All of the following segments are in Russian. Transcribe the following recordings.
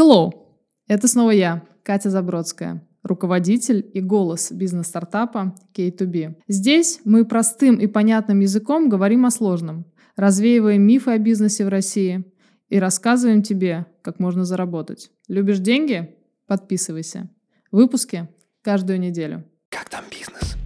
Hello! Это снова я, Катя Забродская, руководитель и голос бизнес-стартапа K2B. Здесь мы простым и понятным языком говорим о сложном, развеиваем мифы о бизнесе в России и рассказываем тебе, как можно заработать. Любишь деньги? Подписывайся. Выпуски каждую неделю. Как там бизнес?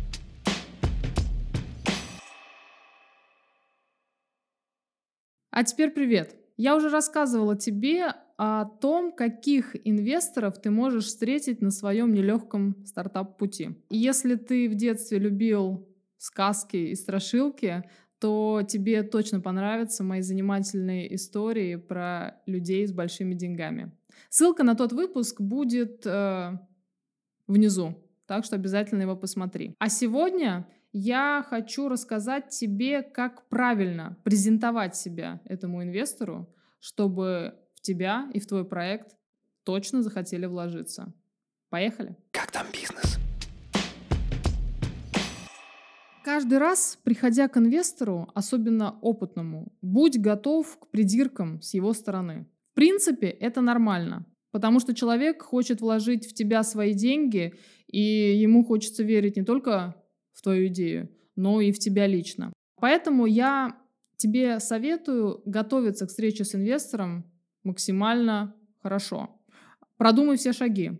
А теперь привет! Я уже рассказывала тебе о том, каких инвесторов ты можешь встретить на своем нелегком стартап-пути. Если ты в детстве любил сказки и страшилки, то тебе точно понравятся мои занимательные истории про людей с большими деньгами. Ссылка на тот выпуск будет э, внизу, так что обязательно его посмотри. А сегодня я хочу рассказать тебе, как правильно презентовать себя этому инвестору, чтобы тебя и в твой проект точно захотели вложиться. Поехали! Как там бизнес? Каждый раз, приходя к инвестору, особенно опытному, будь готов к придиркам с его стороны. В принципе, это нормально, потому что человек хочет вложить в тебя свои деньги, и ему хочется верить не только в твою идею, но и в тебя лично. Поэтому я тебе советую готовиться к встрече с инвестором максимально хорошо. Продумай все шаги.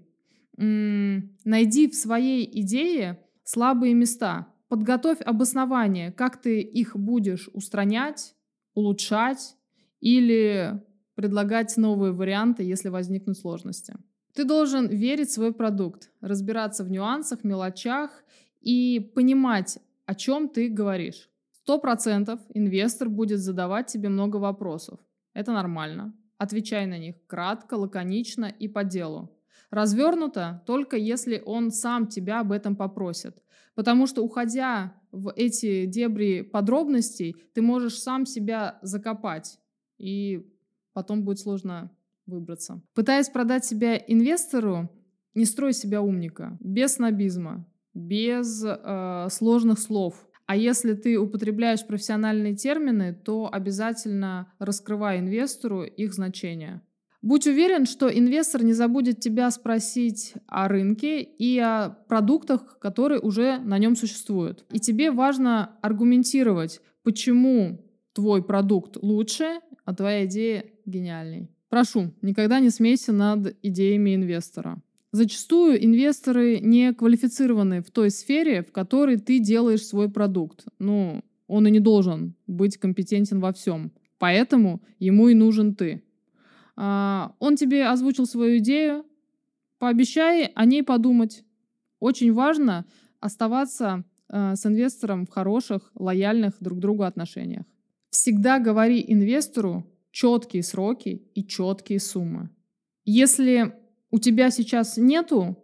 Найди в своей идее слабые места. Подготовь обоснование, как ты их будешь устранять, улучшать или предлагать новые варианты, если возникнут сложности. Ты должен верить в свой продукт, разбираться в нюансах, мелочах и понимать, о чем ты говоришь. Сто процентов инвестор будет задавать тебе много вопросов. Это нормально. Отвечай на них кратко, лаконично и по делу. Развернуто только если он сам тебя об этом попросит. Потому что, уходя в эти дебри подробностей, ты можешь сам себя закопать. И потом будет сложно выбраться. Пытаясь продать себя инвестору, не строй себя умника. Без снобизма, без э, сложных слов. А если ты употребляешь профессиональные термины, то обязательно раскрывай инвестору их значение. Будь уверен, что инвестор не забудет тебя спросить о рынке и о продуктах, которые уже на нем существуют. И тебе важно аргументировать, почему твой продукт лучше, а твоя идея гениальней. Прошу, никогда не смейся над идеями инвестора. Зачастую инвесторы не квалифицированы в той сфере, в которой ты делаешь свой продукт. Ну, он и не должен быть компетентен во всем. Поэтому ему и нужен ты. А, он тебе озвучил свою идею, пообещай о ней подумать. Очень важно оставаться а, с инвестором в хороших, лояльных друг другу отношениях. Всегда говори инвестору четкие сроки и четкие суммы. Если у тебя сейчас нету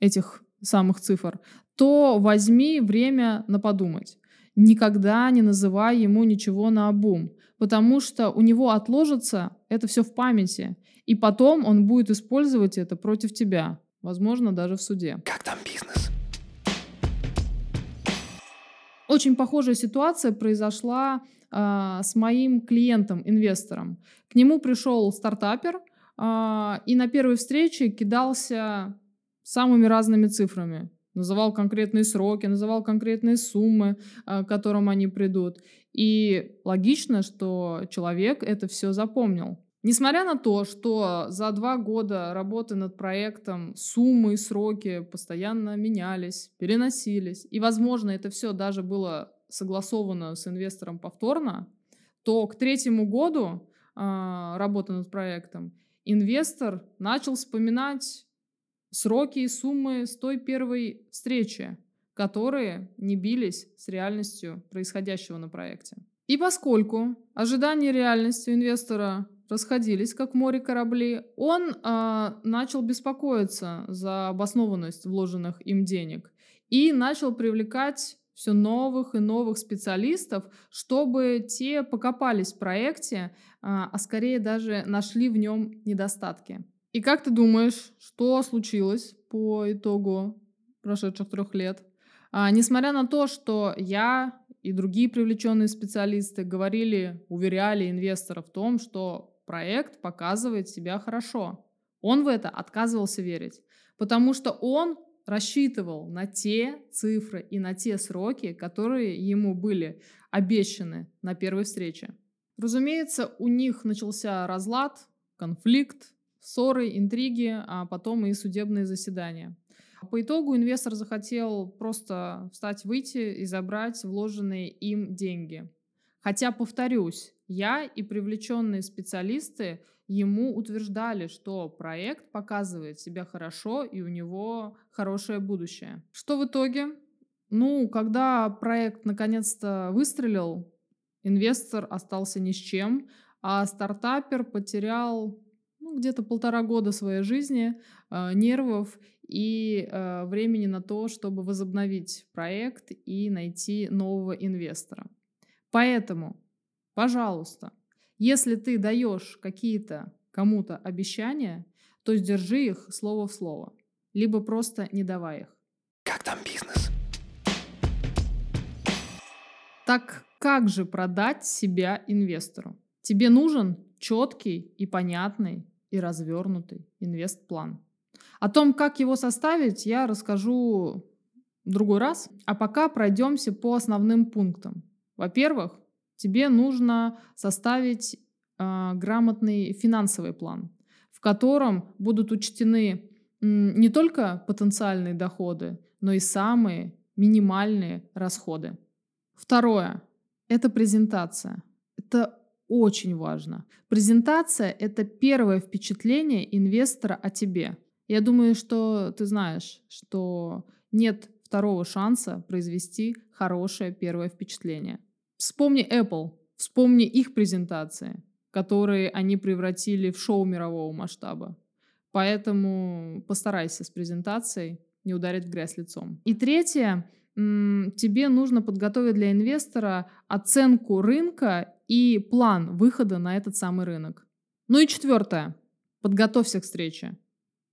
этих самых цифр, то возьми время на подумать. Никогда не называй ему ничего на обум, потому что у него отложится это все в памяти, и потом он будет использовать это против тебя, возможно, даже в суде. Как там бизнес? Очень похожая ситуация произошла э, с моим клиентом-инвестором. К нему пришел стартапер, и на первой встрече кидался самыми разными цифрами. Называл конкретные сроки, называл конкретные суммы, а, к которым они придут. И логично, что человек это все запомнил. Несмотря на то, что за два года работы над проектом суммы и сроки постоянно менялись, переносились, и, возможно, это все даже было согласовано с инвестором повторно, то к третьему году э, работы над проектом инвестор начал вспоминать сроки и суммы с той первой встречи, которые не бились с реальностью происходящего на проекте. И поскольку ожидания реальности инвестора расходились, как море корабли, он э, начал беспокоиться за обоснованность вложенных им денег и начал привлекать все новых и новых специалистов, чтобы те покопались в проекте, а, а скорее даже нашли в нем недостатки. И как ты думаешь, что случилось по итогу прошедших трех лет? А, несмотря на то, что я и другие привлеченные специалисты говорили, уверяли инвесторов в том, что проект показывает себя хорошо, Он в это отказывался верить, потому что он рассчитывал на те цифры и на те сроки, которые ему были обещаны на первой встрече. Разумеется, у них начался разлад, конфликт, ссоры, интриги, а потом и судебные заседания. По итогу инвестор захотел просто встать, выйти и забрать вложенные им деньги. Хотя, повторюсь, я и привлеченные специалисты ему утверждали, что проект показывает себя хорошо и у него хорошее будущее. Что в итоге? Ну, когда проект наконец-то выстрелил, инвестор остался ни с чем, а стартапер потерял ну, где-то полтора года своей жизни, э, нервов и э, времени на то, чтобы возобновить проект и найти нового инвестора. Поэтому, пожалуйста, если ты даешь какие-то кому-то обещания, то сдержи их слово в слово, либо просто не давай их. Как там бизнес? Так как же продать себя инвестору? Тебе нужен четкий и понятный и развернутый инвест-план. О том, как его составить, я расскажу в другой раз. А пока пройдемся по основным пунктам. Во-первых, тебе нужно составить э, грамотный финансовый план, в котором будут учтены не только потенциальные доходы, но и самые минимальные расходы. Второе – это презентация. Это очень важно. Презентация – это первое впечатление инвестора о тебе. Я думаю, что ты знаешь, что нет второго шанса произвести хорошее первое впечатление. Вспомни Apple, вспомни их презентации, которые они превратили в шоу мирового масштаба. Поэтому постарайся с презентацией не ударить в грязь лицом. И третье, тебе нужно подготовить для инвестора оценку рынка и план выхода на этот самый рынок. Ну и четвертое. Подготовься к встрече.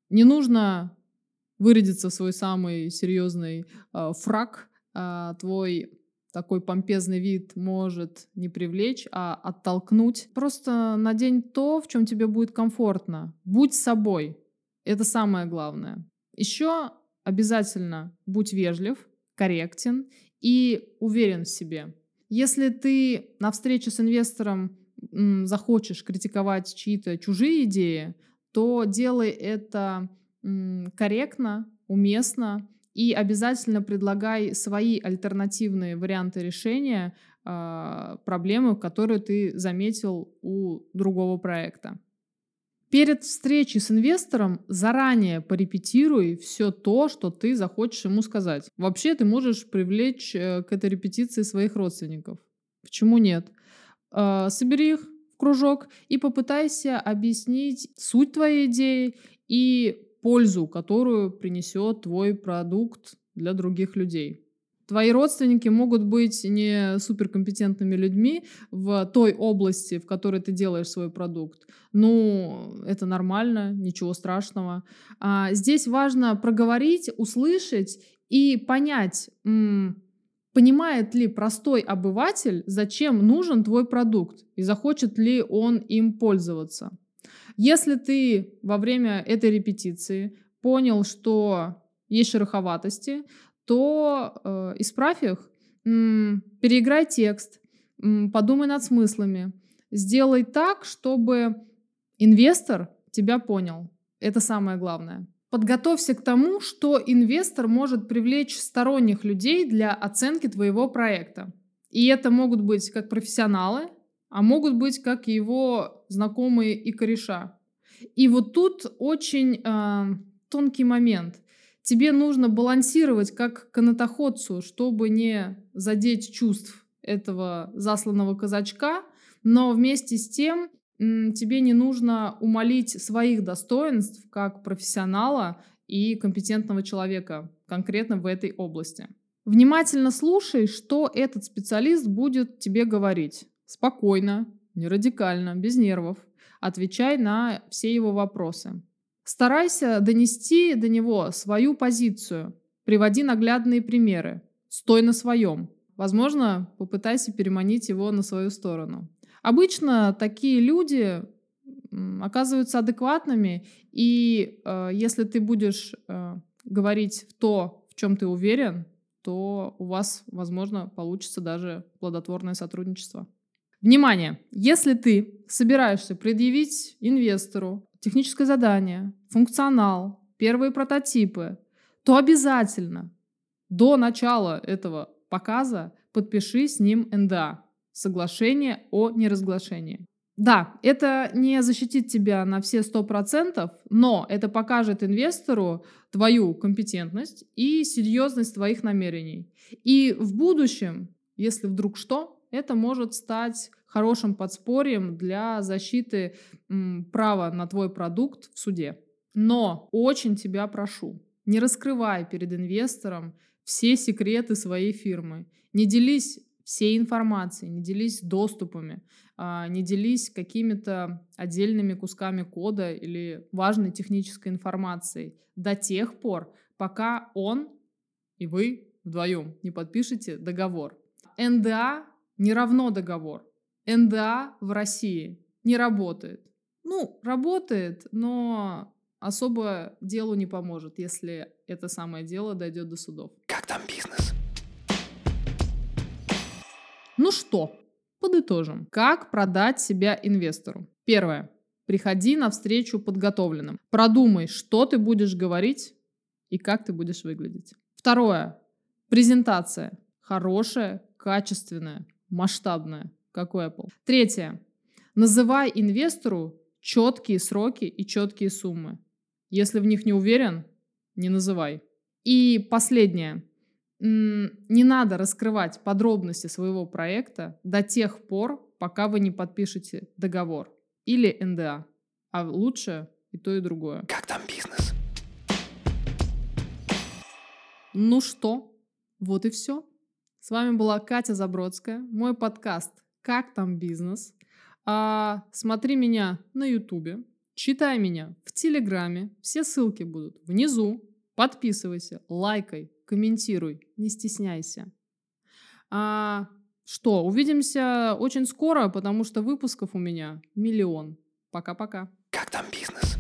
Не нужно вырядиться в свой самый серьезный э, фраг. Э, твой такой помпезный вид может не привлечь, а оттолкнуть. Просто надень то, в чем тебе будет комфортно. Будь собой. Это самое главное. Еще обязательно будь вежлив, корректен и уверен в себе. Если ты на встрече с инвестором захочешь критиковать чьи-то чужие идеи, то делай это корректно, уместно и обязательно предлагай свои альтернативные варианты решения э, проблемы, которую ты заметил у другого проекта. Перед встречей с инвестором заранее порепетируй все то, что ты захочешь ему сказать. Вообще ты можешь привлечь э, к этой репетиции своих родственников. Почему нет? А, собери их в кружок и попытайся объяснить суть твоей идеи и пользу, которую принесет твой продукт для других людей. Твои родственники могут быть не суперкомпетентными людьми в той области, в которой ты делаешь свой продукт. Ну, это нормально, ничего страшного. А здесь важно проговорить, услышать и понять, понимает ли простой обыватель, зачем нужен твой продукт и захочет ли он им пользоваться. Если ты во время этой репетиции понял, что есть шероховатости, то э, исправь их, м, переиграй текст, м, подумай над смыслами. Сделай так, чтобы инвестор тебя понял. Это самое главное. Подготовься к тому, что инвестор может привлечь сторонних людей для оценки твоего проекта. И это могут быть как профессионалы, а могут быть как его знакомые и кореша. И вот тут очень э, тонкий момент тебе нужно балансировать как канатоходцу, чтобы не задеть чувств этого засланного казачка, но вместе с тем тебе не нужно умолить своих достоинств как профессионала и компетентного человека конкретно в этой области. Внимательно слушай, что этот специалист будет тебе говорить. Спокойно, не радикально, без нервов. Отвечай на все его вопросы. Старайся донести до него свою позицию. Приводи наглядные примеры. Стой на своем. Возможно, попытайся переманить его на свою сторону. Обычно такие люди оказываются адекватными, и э, если ты будешь э, говорить в то, в чем ты уверен, то у вас, возможно, получится даже плодотворное сотрудничество. Внимание! Если ты собираешься предъявить инвестору техническое задание, функционал, первые прототипы, то обязательно до начала этого показа подпиши с ним НДА – соглашение о неразглашении. Да, это не защитит тебя на все 100%, но это покажет инвестору твою компетентность и серьезность твоих намерений. И в будущем, если вдруг что, это может стать хорошим подспорьем для защиты права на твой продукт в суде. Но очень тебя прошу, не раскрывай перед инвестором все секреты своей фирмы. Не делись всей информацией, не делись доступами, а, не делись какими-то отдельными кусками кода или важной технической информацией до тех пор, пока он и вы вдвоем не подпишете договор. НДА не равно договор. НДА в России не работает. Ну, работает, но особо делу не поможет, если это самое дело дойдет до судов. Как там бизнес? Ну что, подытожим. Как продать себя инвестору? Первое. Приходи на встречу подготовленным. Продумай, что ты будешь говорить и как ты будешь выглядеть. Второе. Презентация. Хорошая, качественная, масштабная, как у Apple. Третье. Называй инвестору четкие сроки и четкие суммы. Если в них не уверен, не называй. И последнее. Не надо раскрывать подробности своего проекта до тех пор, пока вы не подпишете договор или НДА. А лучше и то, и другое. Как там бизнес? Ну что, вот и все. С вами была Катя Забродская, мой подкаст «Как там бизнес?». А, смотри меня на Ютубе, читай меня в Телеграме, все ссылки будут внизу. Подписывайся, лайкай, комментируй, не стесняйся. А, что, увидимся очень скоро, потому что выпусков у меня миллион. Пока-пока. Как там бизнес?